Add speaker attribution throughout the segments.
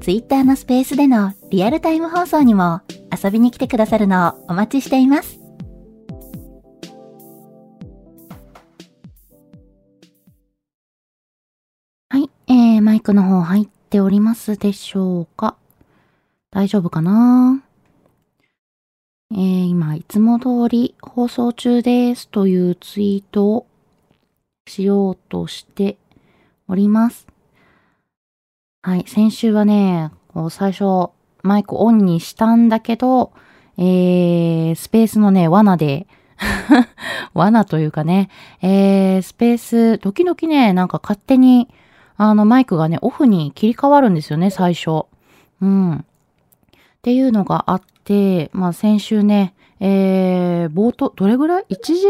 Speaker 1: Twitter のスペースでのリアルタイム放送にも遊びに来てくださるのをお待ちしています。はい、えー、マイクの方入っておりますでしょうか？大丈夫かな？えー、今、いつも通り放送中ですというツイートをしようとしております。はい。先週はね、こう最初、マイクオンにしたんだけど、えー、スペースのね、罠で 罠というかね、えー、スペース、時々ね、なんか勝手に、あの、マイクがね、オフに切り替わるんですよね、最初。うん。っていうのがあって、まあ先週ね、えー、冒頭、どれぐらい ?1 時、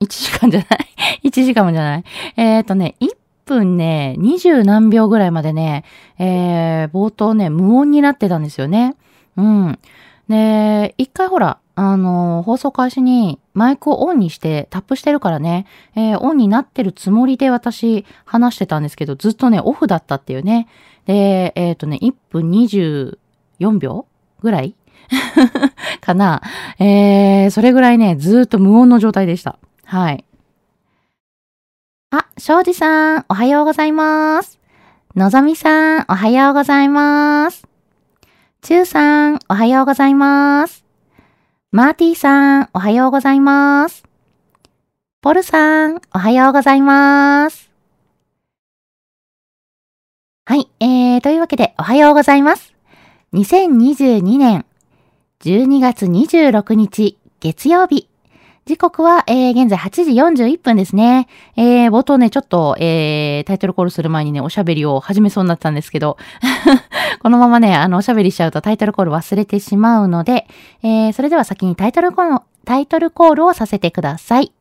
Speaker 1: 1時間じゃない？1時間もじゃない？えっ、ー、とね、分ね、二十何秒ぐらいまでね、えー、冒頭ね、無音になってたんですよね。うん。で、一回ほら、あの、放送開始にマイクをオンにしてタップしてるからね、えー、オンになってるつもりで私話してたんですけど、ずっとね、オフだったっていうね。で、えっ、ー、とね、1分24秒ぐらい かな。えー、それぐらいね、ずっと無音の状態でした。はい。あ、庄司さん、おはようございます。のぞみさん、おはようございます。ちゅうさん、おはようございます。マーティーさん、おはようございます。ポルさん、おはようございます。はい、えー、というわけで、おはようございます。2022年12月26日月曜日。時刻は、えー、現在8時41分ですね。えー、冒頭ね、ちょっと、えー、タイトルコールする前にね、おしゃべりを始めそうになったんですけど、このままね、あの、おしゃべりしちゃうとタイトルコール忘れてしまうので、えー、それでは先にタイトルコール、タイトルコールをさせてください。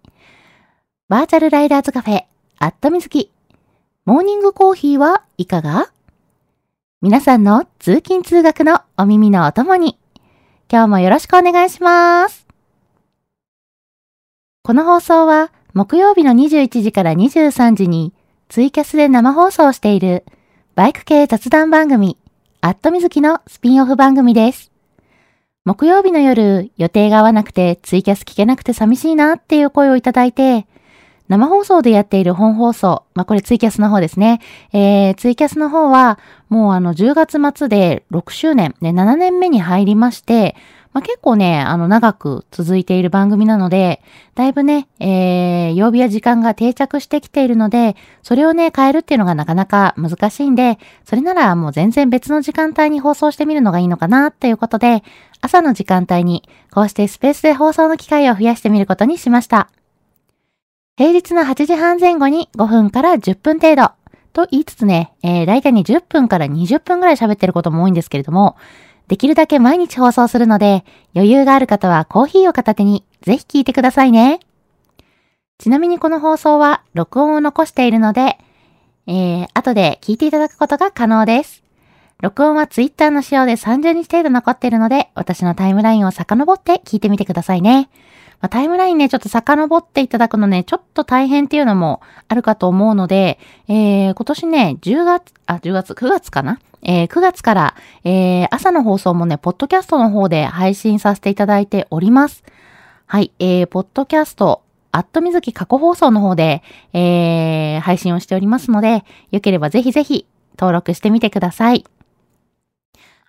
Speaker 1: バーチャルライダーズカフェ、アットみずき。モーニングコーヒーはいかが？皆さんの通勤通学のお耳のお供に、今日もよろしくお願いします。この放送は木曜日の21時から23時にツイキャスで生放送しているバイク系雑談番組アットみずきのスピンオフ番組です。木曜日の夜予定が合わなくてツイキャス聞けなくて寂しいなっていう声をいただいて生放送でやっている本放送、まあ、これツイキャスの方ですね。えー、ツイキャスの方は、もうあの10月末で6周年、ね、7年目に入りまして、まあ、結構ね、あの、長く続いている番組なので、だいぶね、えー、曜日や時間が定着してきているので、それをね、変えるっていうのがなかなか難しいんで、それならもう全然別の時間帯に放送してみるのがいいのかなっていうことで、朝の時間帯に、こうしてスペースで放送の機会を増やしてみることにしました。平日の8時半前後に5分から10分程度、と言いつつね、えー、大体に10分から20分ぐらい喋ってることも多いんですけれども、できるだけ毎日放送するので、余裕がある方はコーヒーを片手にぜひ聞いてくださいね。ちなみにこの放送は録音を残しているので、えー、後で聞いていただくことが可能です。録音は Twitter の仕様で30日程度残っているので、私のタイムラインを遡って聞いてみてくださいね。まあ、タイムラインね、ちょっと遡っていただくのね、ちょっと大変っていうのもあるかと思うので、えー、今年ね、10月、あ、10月、9月かな？えー、9月から、えー、朝の放送もね、ポッドキャストの方で配信させていただいております。はい、えー、ポッドキャスト、アットみずき過去放送の方で、えー、配信をしておりますので、よければぜひぜひ登録してみてください。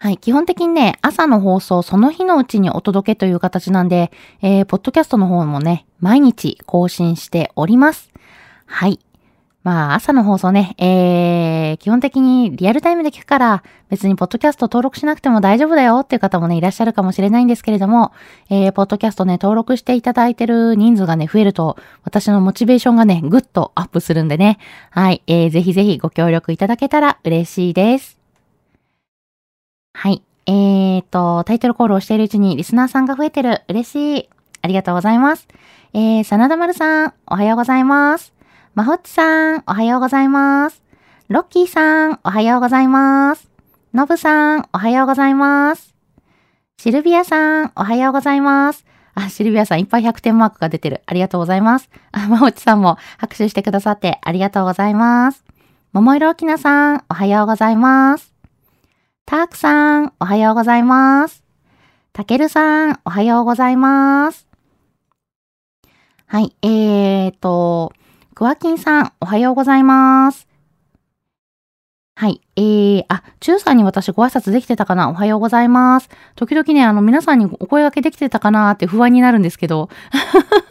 Speaker 1: はい。基本的にね、朝の放送、その日のうちにお届けという形なんで、えー、ポッドキャストの方もね、毎日更新しております。はい。まあ、朝の放送ね、えー、基本的にリアルタイムで聞くから、別にポッドキャスト登録しなくても大丈夫だよっていう方もね、いらっしゃるかもしれないんですけれども、えー、ポッドキャストね、登録していただいてる人数がね、増えると、私のモチベーションがね、ぐっとアップするんでね、はい、えー、ぜひぜひご協力いただけたら嬉しいです。はい。えーと、タイトルコールをしているうちにリスナーさんが増えてる。嬉しい。ありがとうございます。えー、真田丸さん、おはようございます。まほっちさん、おはようございます。ロッキーさん、おはようございます。のぶさん、おはようございます。シルビアさん、おはようございます。あ、シルビアさんいっぱい100点マークが出てる。ありがとうございます。あ、まほっちさんも拍手してくださってありがとうございます。桃色きなさん、おはようございます。たーくさん、おはようございます。たけるさん、おはようございます。はい、えーと、クワキンさん、おはようございます。はい。えー、あ、チューさんに私ご挨拶できてたかなおはようございます。時々ね、あの、皆さんにお声掛けできてたかなって不安になるんですけど。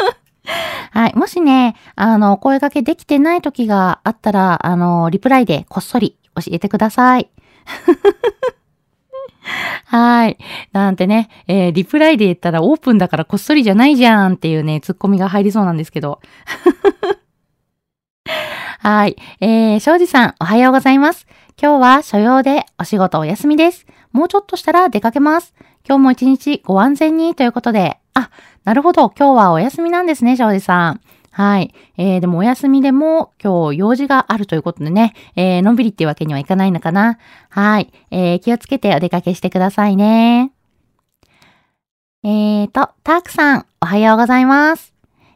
Speaker 1: はい。もしね、あの、お声掛けできてない時があったら、あの、リプライでこっそり教えてください。はい。なんてね、えー、リプライで言ったらオープンだからこっそりじゃないじゃんっていうね、ツッコミが入りそうなんですけど。はい。えー、庄司さん、おはようございます。今日は所用でお仕事お休みです。もうちょっとしたら出かけます。今日も一日ご安全にということで。あ、なるほど。今日はお休みなんですね、庄司さん。はい。えー、でもお休みでも今日用事があるということでね、えー、のんびりっていうわけにはいかないのかな。はい。えー、気をつけてお出かけしてくださいね。えーと、たーくさん、おはようございます。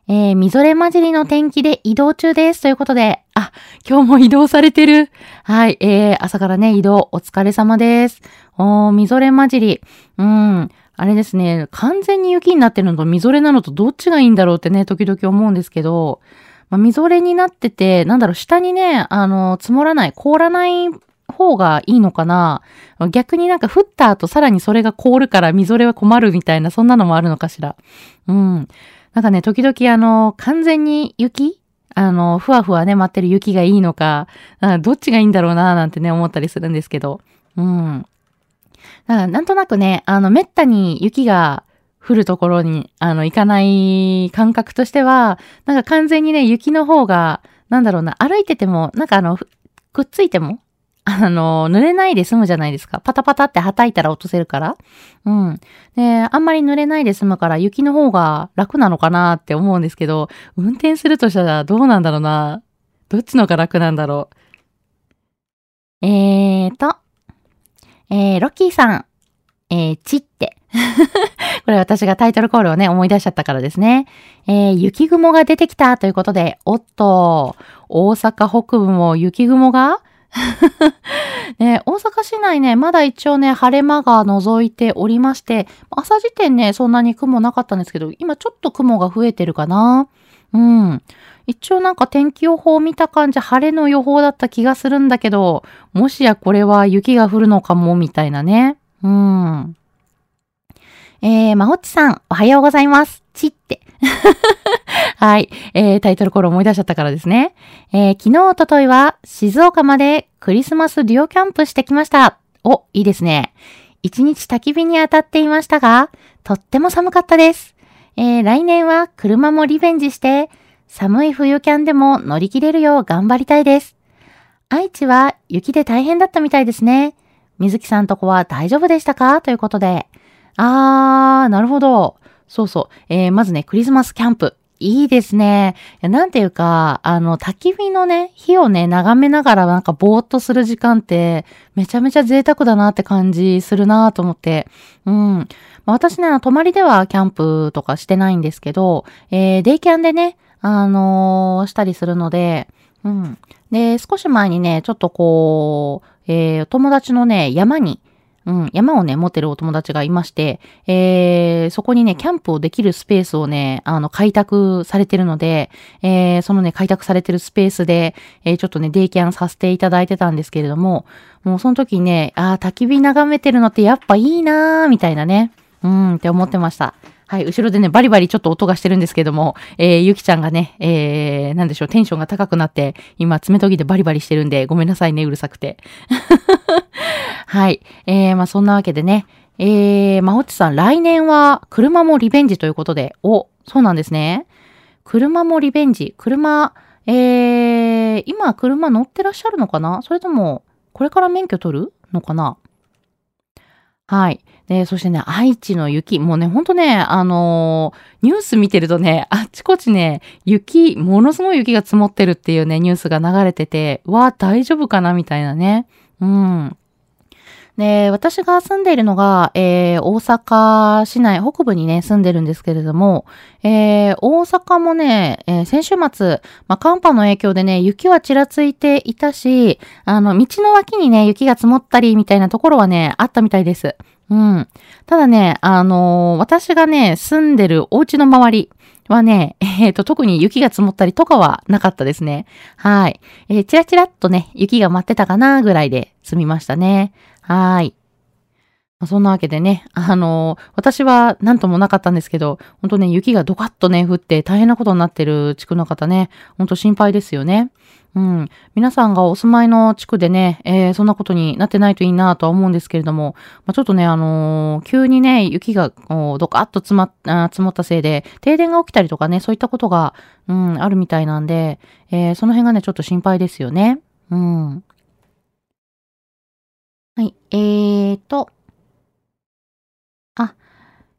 Speaker 1: えー、みぞれ混じりの天気で移動中です。ということで、あ、今日も移動されてる。はい、えー、朝からね、移動お疲れ様です。おー、みぞれ混じり。うん、あれですね、完全に雪になってるのとみぞれなのとどっちがいいんだろうってね、時々思うんですけど、まあ、みぞれになってて、なんだろう、下にね、あの、積もらない、凍らない方がいいのかな逆になんか降った後さらにそれが凍るからみぞれは困るみたいな、そんなのもあるのかしら。うん。なんかね、時々あの、完全に雪あの、ふわふわね、待ってる雪がいいのか、かどっちがいいんだろうな、なんてね、思ったりするんですけど。うん。なんとなくね、あの、めったに雪が降るところに、あの、行かない感覚としては、なんか完全にね、雪の方が、なんだろうな、歩いてても、なんかあの、くっついても、あの、濡れないで済むじゃないですか。パタパタって叩いたら落とせるから。うん。で、あんまり濡れないで済むから雪の方が楽なのかなって思うんですけど、運転するとしたらどうなんだろうな。どっちのが楽なんだろう。えーと、えー、ロッキーさん、えー、ちって。これ私がタイトルコールをね、思い出しちゃったからですね。えー、雪雲が出てきたということで、おっと、大阪北部も雪雲が？ね、大阪市内ね、まだ一応ね、晴れ間が覗いておりまして、朝時点ね、そんなに雲なかったんですけど、今ちょっと雲が増えてるかな。うん。一応なんか天気予報を見た感じ晴れの予報だった気がするんだけど、もしやこれは雪が降るのかも、みたいなね。うん。えー、まほっちさん、おはようございます。ちって。はい。えー、タイトルコール思い出しちゃったからですね。えー、昨日、おとといは静岡までクリスマスデュオキャンプしてきました。お、いいですね。一日焚き火に当たっていましたが、とっても寒かったです。えー、来年は車もリベンジして、寒い冬キャンでも乗り切れるよう頑張りたいです。愛知は雪で大変だったみたいですね。水木さんとこは大丈夫でしたか？ということで。あー、なるほど。そうそう。えー、まずね、クリスマスキャンプ。いいですね。なんていうか、あの、焚き火のね、火をね、眺めながらなんかぼーっとする時間って、めちゃめちゃ贅沢だなって感じするなと思って。うん。まあ私ね、泊まりではキャンプとかしてないんですけど、えー、デイキャンでね、あのー、したりするので、うん。で、少し前にね、ちょっとこう、えー、友達のね、山に、うん、山をね、持ってるお友達がいまして、えー、そこにね、キャンプをできるスペースをね、あの、開拓されてるので、えー、そのね、開拓されてるスペースで、えー、ちょっとね、デイキャンさせていただいてたんですけれども、もうその時にね、ああ、焚き火眺めてるのってやっぱいいなー、みたいなね、うんって思ってました。はい、後ろでね、バリバリちょっと音がしてるんですけども、えー、ゆきちゃんがね、えー、なんでしょう、テンションが高くなって、今、爪研ぎでバリバリしてるんで、ごめんなさいね、うるさくて。はい、えー、まあそんなわけでね、えー、まほっちさん、来年は車もリベンジということで、お、そうなんですね。車もリベンジ。車、えー、今車乗ってらっしゃるのかな？それとも、これから免許取るのかな？はい。で、そしてね、愛知の雪、もうね、ほんとね、あのー、ニュース見てるとね、あっちこっちね、雪、ものすごい雪が積もってるっていうね、ニュースが流れてて、わあ、大丈夫かなみたいなね。うん。で、私が住んでいるのが、えー、大阪市内、北部にね、住んでるんですけれども、えー、大阪もね、えー、先週末、まあ、寒波の影響でね、雪はちらついていたし、あの、道の脇にね、雪が積もったりみたいなところはね、あったみたいです。うん。ただね、あのー、私がね、住んでるお家の周りはね、えっ、ー、と、特に雪が積もったりとかはなかったですね。はい。えー、ちらちらっとね、雪が舞ってたかなぐらいで済みましたね。はい。そんなわけでね、あのー、私は何ともなかったんですけど、ほんとね、雪がドカッとね、降って大変なことになってる地区の方ね、ほんと心配ですよね。うん。皆さんがお住まいの地区でね、えー、そんなことになってないといいなとは思うんですけれども、まあ、ちょっとね、あのー、急にね、雪がドカッと積まあ積もったせいで、停電が起きたりとかね、そういったことが、うん、あるみたいなんで、えー、その辺がね、ちょっと心配ですよね。うん。はい、えーと。あ、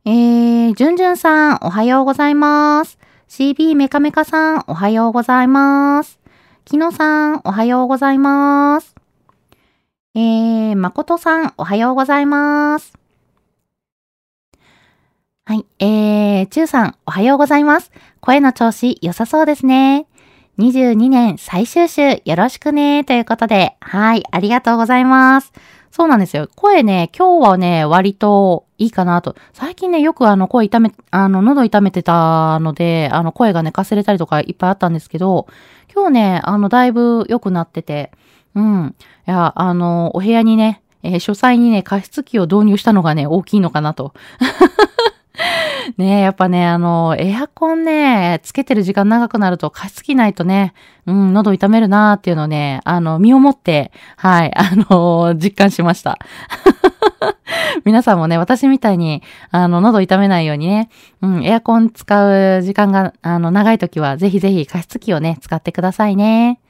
Speaker 1: えー、じゅんじゅんさん、おはようございます。CB メカメカさん、おはようございます。きのさん、おはようございます。えー、まことさん、おはようございます。はい、えー、ちゅうさん、おはようございます。声の調子良さそうですね。22年最終週よろしくね、ということで、はい、ありがとうございます。そうなんですよ。声ね、今日はね、割といいかなと。最近ね、よくあの声痛め、あの、喉痛めてたので、あの声がね、かすれたりとかいっぱいあったんですけど、今日ね、あの、だいぶ良くなってて、うん。いや、あの、お部屋にね、えー、書斎にね、加湿器を導入したのがね、大きいのかなと。ねやっぱね、あの、エアコンね、つけてる時間長くなると加湿器ないとね、うん、喉痛めるなーっていうのね、あの、身をもって、はい、あの、実感しました。皆さんもね、私みたいに、あの、喉痛めないようにね、うん、エアコン使う時間が、あの、長い時は、ぜひぜひ加湿器をね、使ってくださいね。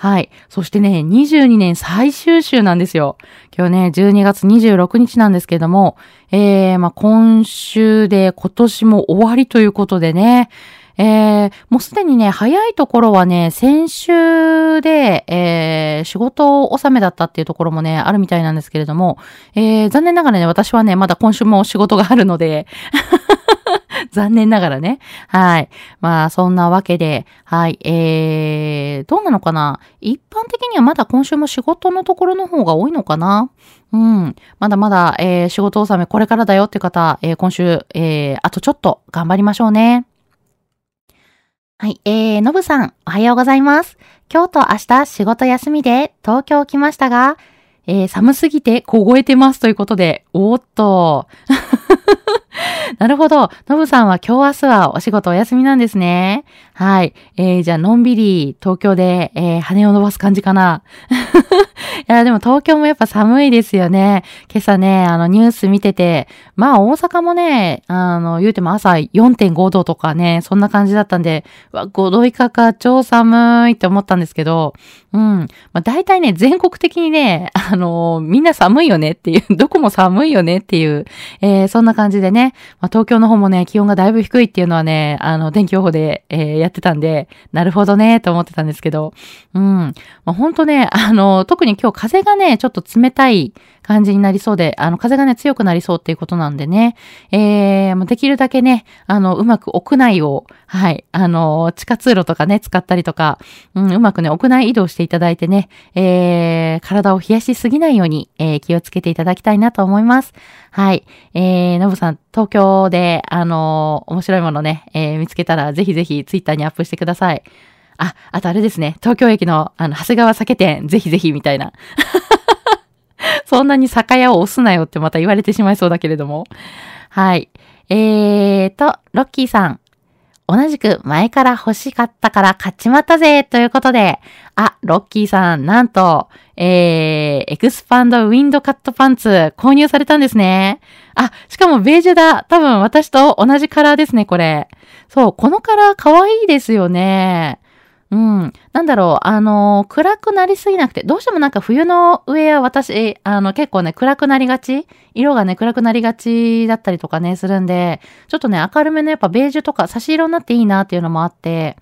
Speaker 1: はい。そしてね、22年最終週なんですよ。今日ね、12月26日なんですけれども、えー、まあ、今週で今年も終わりということでね、えー、もうすでにね、早いところはね、先週で、えー、仕事を納めだったっていうところもね、あるみたいなんですけれども、えー、残念ながらね、私はね、まだ今週も仕事があるので、残念ながらね。はい。まあ、そんなわけで、はい。えー、どうなのかな？一般的にはまだ今週も仕事のところの方が多いのかな？うん。まだまだ、えー、仕事納めこれからだよって方、えー、今週、えー、あとちょっと頑張りましょうね。はい。えー、のぶさん、おはようございます。今日と明日仕事休みで東京来ましたが、えー、寒すぎて凍えてますということで、おっと。なるほど。のぶさんは今日明日はお仕事お休みなんですね。はい。えー、じゃあ、のんびり東京で、えー、羽を伸ばす感じかな。いや、でも東京もやっぱ寒いですよね。今朝ね、あの、ニュース見てて、まあ、大阪もね、あの、言うても朝4.5度とかね、そんな感じだったんで、わ、5度以下か超寒いって思ったんですけど、うん。まあ、大体ね、全国的にね、あの、みんな寒いよねっていう、どこも寒いよねっていう、えー、そんな感じでね、まあ、東京の方もね、気温がだいぶ低いっていうのはね、あの、天気予報で、えー、やってたんで、なるほどね、と思ってたんですけど、うん。まあ、ほんとね、あの、特に今日風がね、ちょっと冷たい感じになりそうで、あの、風がね、強くなりそうっていうことなんでね、えー、できるだけね、あの、うまく屋内を、はい、あの、地下通路とかね、使ったりとか、うん、うまくね、屋内移動していただいてね、えー、体を冷やしすぎないように、えー、気をつけていただきたいなと思います。はい。えー、のぶさん、東京で、あの面白いものね、えー、見つけたら、ぜひぜひツイッターにアップしてください。あ、あとあれですね、東京駅の、あの、長谷川酒店、ぜひぜひみたいな。そんなに酒屋を押すなよってまた言われてしまいそうだけれども。はい。えーと、ロッキーさん。同じく前から欲しかったから買っちまったぜということで、あ、ロッキーさん、なんと、えー、エクスパンドウィンドカットパンツ購入されたんですね。あ、しかもベージュだ。多分私と同じカラーですね、これ。そう、このカラー可愛いですよね。うん。なんだろう、あの、暗くなりすぎなくて、どうしてもなんか冬の上は私、あの、結構ね、暗くなりがち色がね、暗くなりがちだったりとかね、するんで、ちょっとね、明るめのやっぱベージュとか差し色になっていいなっていうのもあって、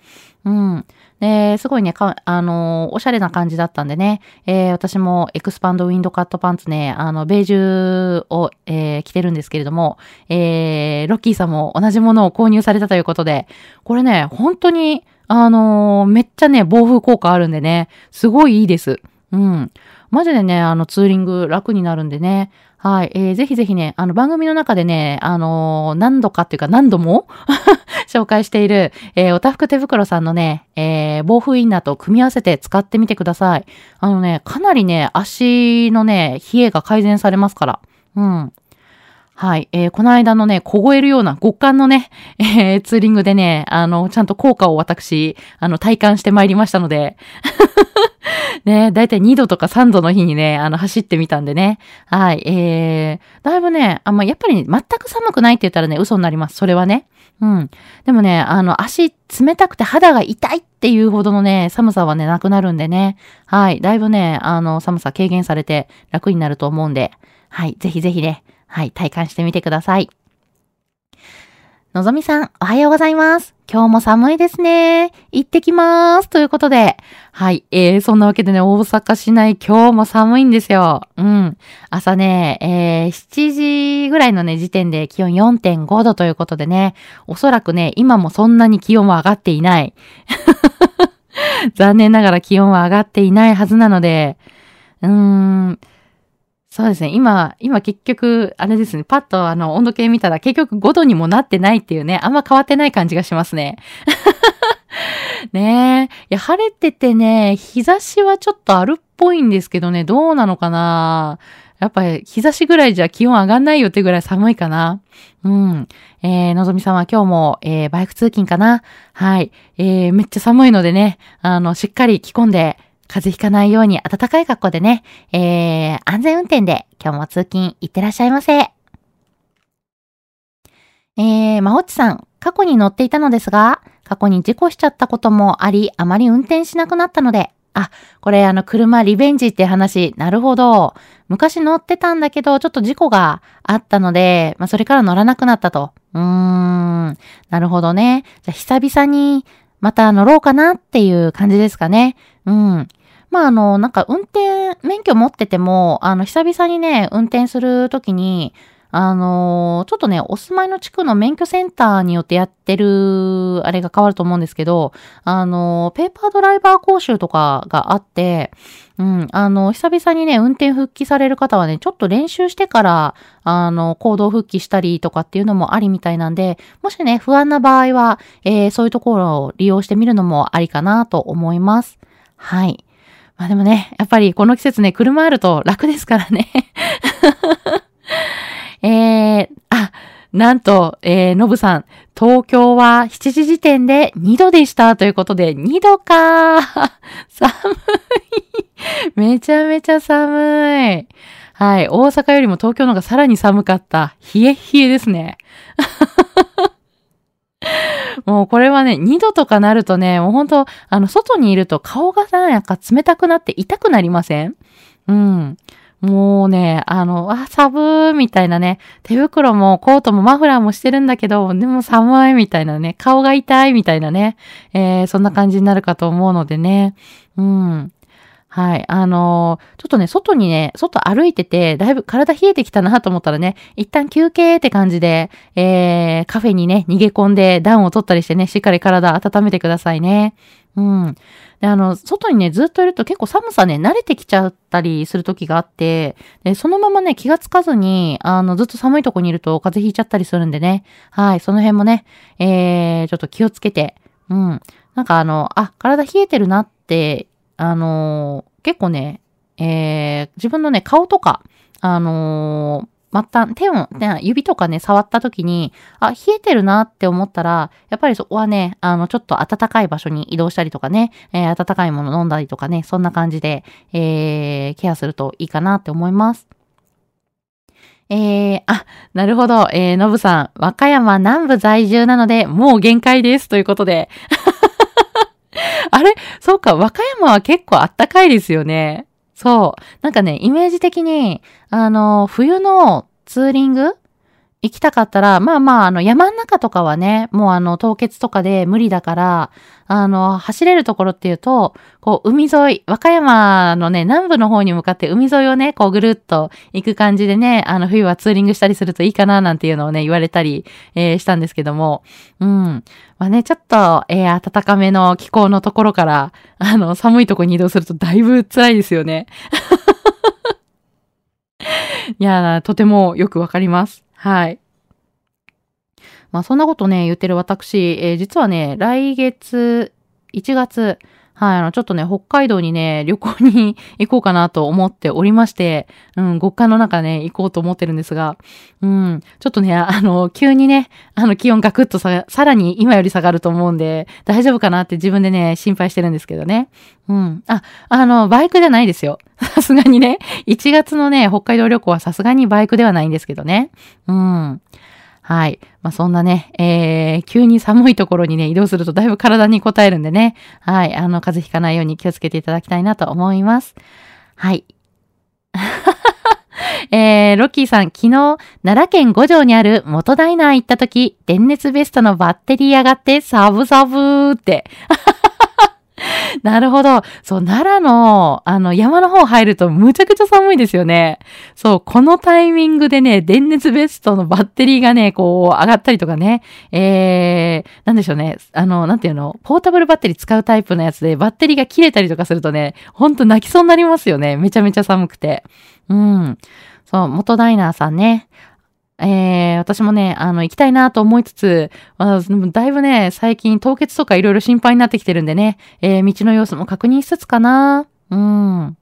Speaker 1: うん。で、すごいね、か、あの、おしゃれな感じだったんでね、えー、私もエクスパンドウィンドカットパンツね、あの、ベージュを、えー、着てるんですけれども、えー、ロッキーさんも同じものを購入されたということで、これね、本当に、あのー、めっちゃね、暴風効果あるんでね、すごいいいです。うん。マジでね、あの、ツーリング楽になるんでね。はい。えー、ぜひぜひね、あの、番組の中でね、あのー、何度かっていうか何度も 紹介している、えー、おたふく手袋さんのね、えー、防風インナーと組み合わせて使ってみてください。あのね、かなりね、足のね、冷えが改善されますから。うん。はい。えー、この間のね、凍えるような極寒のね、えー、ツーリングでね、あの、ちゃんと効果を私、あの、体感してまいりましたので、ね、だいたい2度とか3度の日にね、あの、走ってみたんでね。はい。えー、だいぶね、あんま、やっぱり、全く寒くないって言ったらね、嘘になります。それはね。うん。でもね、あの、足冷たくて肌が痛いっていうほどのね、寒さはね、なくなるんでね。はい。だいぶね、あの、寒さ軽減されて楽になると思うんで、はい。ぜひぜひね、はい、体感してみてください。のぞみさん、おはようございます。今日も寒いですね。行ってきます。ということで。はい。えー、そんなわけでね、大阪市内今日も寒いんですよ。うん。朝ね、えー、7時ぐらいのね、時点で気温4.5度ということでね、おそらくね、今もそんなに気温は上がっていない。残念ながら気温は上がっていないはずなので、うーん、そうですね。今、今結局、あれですね。パッとあの温度計見たら結局5度にもなってないっていうね。あんま変わってない感じがしますね。ねえ。いや、晴れててね、日差しはちょっとあるっぽいんですけどね、どうなのかなやっぱり日差しぐらいじゃ気温上がんないよってぐらい寒いかな。うん。えー、のぞみさんは今日も、えー、バイク通勤かなはい。えー、めっちゃ寒いのでね、あの、しっかり着込んで、風邪ひかないように暖かい格好でね、えー、安全運転で今日も通勤行ってらっしゃいませ。えー、まおちさん、過去に乗っていたのですが、過去に事故しちゃったこともあり、あまり運転しなくなったので、あ、これあの車リベンジって話、なるほど。昔乗ってたんだけど、ちょっと事故があったので、まあそれから乗らなくなったと。うーん、なるほどね。じゃあ久々にまた乗ろうかなっていう感じですかね。うん。まあ、あの、なんか運転、免許持ってても、あの、久々にね、運転するときに、あのちょっとね、お住まいの地区の免許センターによってやってる、あれが変わると思うんですけど、あのペーパードライバー講習とかがあって、うん、あの、久々にね、運転復帰される方はね、ちょっと練習してから、あの、行動復帰したりとかっていうのもありみたいなんで、もしね、不安な場合は、えー、そういうところを利用してみるのもありかなと思います。はい。まあでもね、やっぱりこの季節ね、車あると楽ですからね。えー、あ、なんと、えー、のぶさん、東京は7時時点で2度でしたということで、2度か 寒いめちゃめちゃ寒い。はい。大阪よりも東京の方がさらに寒かった。冷え冷えですね。もうこれはね、2度とかなるとね、もう本当あの、外にいると顔がなんか冷たくなって痛くなりません？うん。もうね、あの、あ、寒ーみたいなね、手袋もコートもマフラーもしてるんだけど、でも寒いみたいなね、顔が痛いみたいなね、えー、そんな感じになるかと思うのでね。うん。はい。あのーちょっとね、外にね、外歩いてて、だいぶ体冷えてきたなと思ったらね、一旦休憩って感じで、えー、カフェにね、逃げ込んで暖を取ったりしてね、しっかり体温めてくださいね。うん。で、あの、外にね、ずっといると結構寒さね、慣れてきちゃったりする時があって、で、そのままね、気がつかずに、あの、ずっと寒いとこにいると風邪ひいちゃったりするんでね。はい、その辺もね、えー、ちょっと気をつけて、うん。なんかあの、あ、体冷えてるなって、あのー結構ね、えー、自分のね、顔とか、あのー末端、手を、ね指とかね、触った時に、あ、冷えてるなって思ったら、やっぱりそこはね、あの、ちょっと暖かい場所に移動したりとかね、えー暖かいもの飲んだりとかね、そんな感じで、えー、ケアするといいかなって思います。えー、あ、なるほど。えー、のぶさん、和歌山南部在住なので、もう限界です。ということで。あれ？そうか、和歌山は結構あったかいですよね。そう。なんかね、イメージ的に、あの、冬のツーリング行きたかったら、まあまあ、あの、山ん中とかはね、もうあの、凍結とかで無理だから、あの、走れるところっていうと、こう、海沿い、和歌山のね、南部の方に向かって海沿いをね、こう、ぐるっと行く感じでね、あの、冬はツーリングしたりするといいかな、なんていうのをね、言われたり、えーしたんですけども、うん。まあね、ちょっと、えー暖かめの気候のところから、あの、寒いとこに移動するとだいぶ辛いですよね。いやー、とてもよくわかります。はい。まあそんなことね、言ってる私、えー実はね、来月、1月、はい、あの、ちょっとね、北海道にね、旅行に 行こうかなと思っておりまして、うん、極寒の中ね、行こうと思ってるんですが、うん、ちょっとね、あの、急にね、あの、気温ガクッとさ、さらに今より下がると思うんで、大丈夫かなって自分でね、心配してるんですけどね。うん。あ、あの、バイクじゃないですよ。さすがにね、1月のね、北海道旅行はさすがにバイクではないんですけどね。うん。はい。まあ、そんなね、えー、急に寒いところにね、移動するとだいぶ体に応えるんでね。はい。あの、風邪ひかないように気をつけていただきたいなと思います。はい。えー、ロッキーさん、昨日、奈良県五条にある元ダイナー行った時、電熱ベストのバッテリー上がって、サブサブーって。なるほど。そう、奈良の、あの、山の方入るとむちゃくちゃ寒いですよね。そう、このタイミングでね、電熱ベストのバッテリーがね、こう、上がったりとかね、えー、なんでしょうね。あの、なんていうの、ポータブルバッテリー使うタイプのやつで、バッテリーが切れたりとかするとね、ほんと泣きそうになりますよね。めちゃめちゃ寒くて。うん。そう、元ダイナーさんね。えー、私もね、あの、行きたいなと思いつつ、あだいぶね、最近凍結とかいろいろ心配になってきてるんでね、えー、道の様子も確認しつつかな。うん。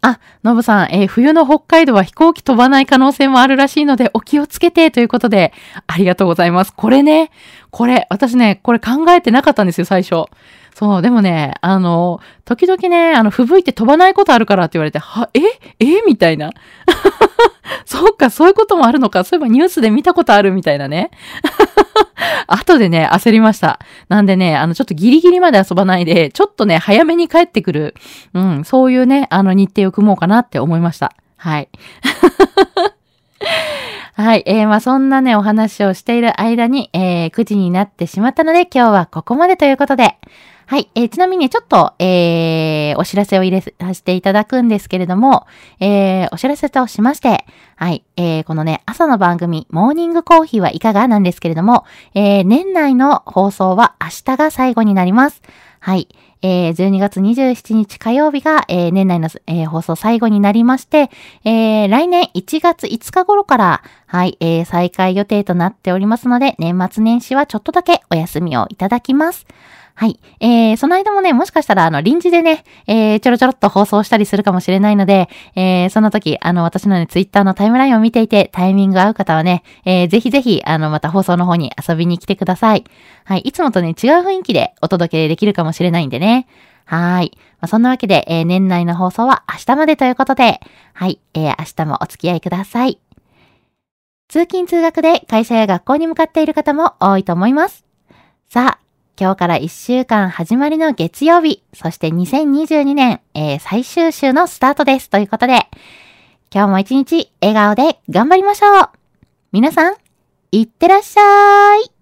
Speaker 1: あ、のぶさん、えー冬の北海道は飛行機飛ばない可能性もあるらしいので、お気をつけてということで、ありがとうございます。これね、これ、私ね、これ考えてなかったんですよ、最初。そう、でもね、あの、時々ね、あの、吹雪いて飛ばないことあるからって言われて、は、え？え？みたいな。そうか、そういうこともあるのか。そういえばニュースで見たことあるみたいなね。後でね、焦りました。なんでね、あの、ちょっとギリギリまで遊ばないで、ちょっとね、早めに帰ってくる。うん、そういうね、あの、日程を組もうかなって思いました。はい。はい。えー、まあ、そんなね、お話をしている間に、えー、9時になってしまったので、今日はここまでということで、はい。えー、ちなみにちょっと、えー、お知らせを入れさせていただくんですけれども、えー、お知らせとしまして、はい。えー、このね、朝の番組、モーニングコーヒーはいかがなんですけれども、えー、年内の放送は明日が最後になります。はい。えー、12月27日火曜日が、えー、年内の、えー放送最後になりまして、えー、来年1月5日頃から、はい、えー、再開予定となっておりますので、年末年始はちょっとだけお休みをいただきます。はい。えー、その間もね、もしかしたら、あの、臨時でね、えー、ちょろちょろっと放送したりするかもしれないので、えー、その時、あの、私のね、ツイッターのタイムラインを見ていて、タイミング合う方はね、えー、ぜひぜひ、あの、また放送の方に遊びに来てください。はい。いつもとね、違う雰囲気でお届けできるかもしれないんでね。はい。まあ、そんなわけで、えー年内の放送は明日までということで、はい。えー明日もお付き合いください。通勤通学で会社や学校に向かっている方も多いと思います。さあ、今日から1週間始まりの月曜日、そして2022年、えー最終週のスタートです。ということで、今日も一日笑顔で頑張りましょう。皆さん、いってらっしゃい。